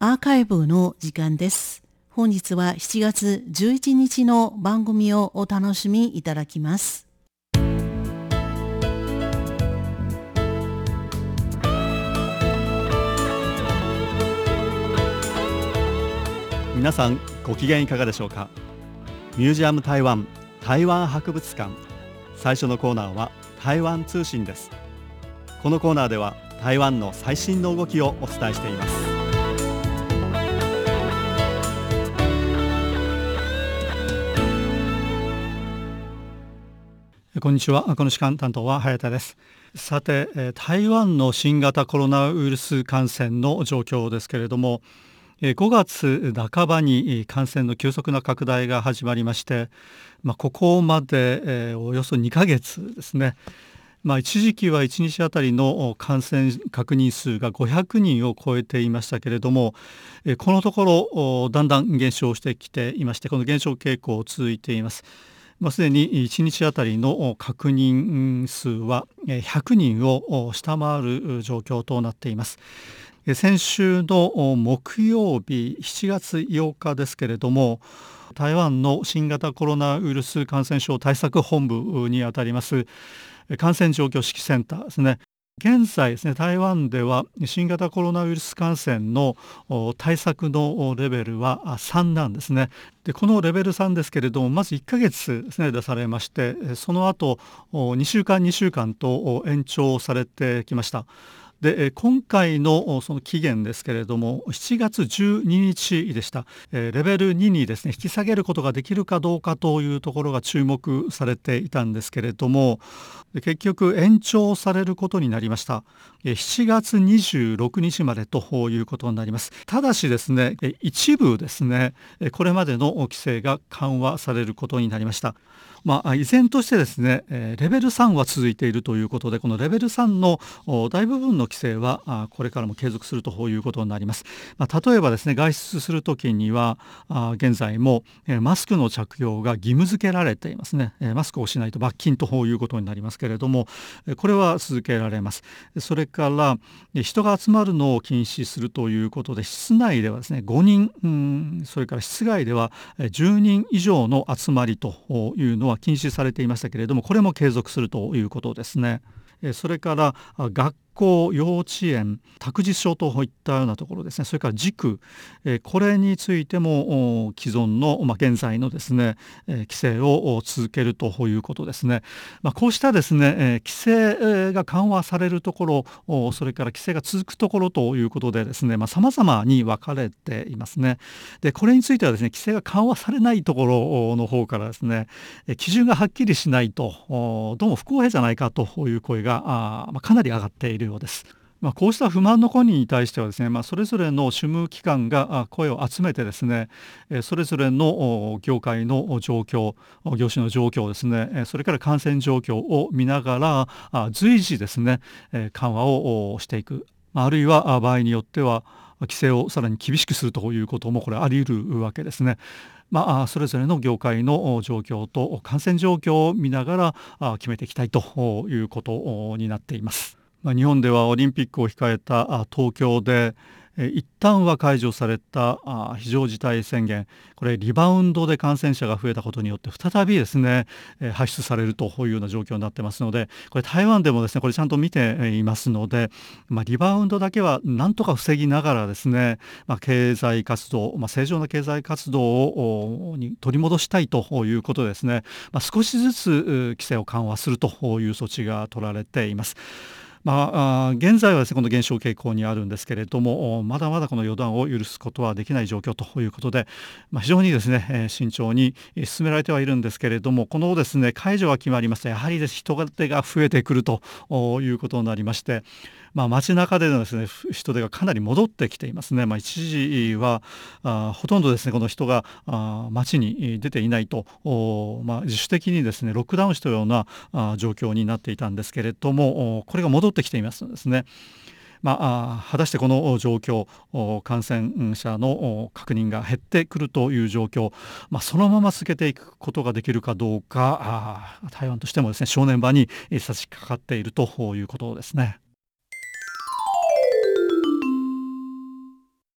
アーカイブの時間です。本日は7月11日の番組をお楽しみいただきます。皆さんご機嫌いかがでしょうか？ミュージアム台湾台湾博物館最初のコーナーは台湾通信ですこのコーナーでは台湾の最新の動きをお伝えしていますこんにちは。この時間担当は早田です。さて台湾の新型コロナウイルス感染の状況ですけれども5月半ばに感染の急速な拡大が始まりまして、まあ、ここまでおよそ2ヶ月ですね。まあ、一時期は1日あたりの感染確認数が500人を超えていましたけれどもこのところだんだん減少してきていましてこの減少傾向続いています。まあ、すでに1日あたりの確認数は100人を下回る状況となっています。先週の木曜日7月8日ですけれども台湾の新型コロナウイルス感染症対策本部にあたります感染状況指揮センターですね現在ですね台湾では新型コロナウイルス感染の対策のレベルは3なんですね。でこのレベル3ですけれどもまず1ヶ月ですね出されましてその後2週間2週間と延長されてきました。で今回のその期限ですけれども7月12日でした。レベル2にですね引き下げることができるかどうかというところが注目されていたんですけれども結局延長されることになりました。7月26日までということになります。ただしですね一部ですねこれまでの規制が緩和されることになりました。まあ、依然としてですねレベル3は続いているということでこのレベル3の大部分の規制はこれからも継続するということになります、まあ、例えばですね外出するときには現在もマスクの着用が義務付けられていますね。マスクをしないと罰金ということになりますけれどもこれは続けられます。それから人が集まるのを禁止するということで室内ではですね5人それから室外では10人以上の集まりというのは禁止されていましたけれどもこれも継続するということですね。それから学校幼稚園託児所といったようなところですね。それから塾これについても既存の、ま、現在のですね規制を続けるということですね、まあ、こうしたですね規制が緩和されるところそれから規制が続くところということでですねさまざ、まに分かれていますね。でこれについてはですね規制が緩和されないところの方からですね基準がはっきりしないとどうも不公平じゃないかという声があ、ま、かなり上がっているようです。まあ、こうした不満の声に対してはですね、まあ、それぞれの主務機関が声を集めてですねそれぞれの業界の状況業種の状況ですねそれから感染状況を見ながら随時ですね緩和をしていくあるいは場合によっては規制をさらに厳しくするということもこれあり得るわけですね。まあ、それぞれの業界の状況と感染状況を見ながら決めていきたいということになっています。まあ、日本ではオリンピックを控えた東京で一旦は解除された非常事態宣言これリバウンドで感染者が増えたことによって再びですね発出されるというような状況になってますのでこれ台湾でもですねこれちゃんと見ていますので、まあ、リバウンドだけはなんとか防ぎながらですね、まあ、経済活動、まあ、正常な経済活動をに取り戻したいということですね、ま、少しずつ規制を緩和するという措置が取られています。まあ、現在はですねこの減少傾向にあるんですけれどもまだまだこの予断を許すことはできない状況ということで、まあ、非常にですね慎重に進められてはいるんですけれどもこのですね解除が決まりますとやはりです人手が増えてくるということになりましてまあ、街中でのですね人手がかなり戻ってきていますね、まあ、一時はあほとんどですねこの人があ街に出ていないとまあ、自主的にですねロックダウンしたようなあ状況になっていたんですけれどもこれが戻ってってきていますですね。まあ、果たしてこの状況感染者の確認が減ってくるという状況、まあ、そのまま続けていくことができるかどうか台湾としてもですね正念場に差し掛かっているということですね。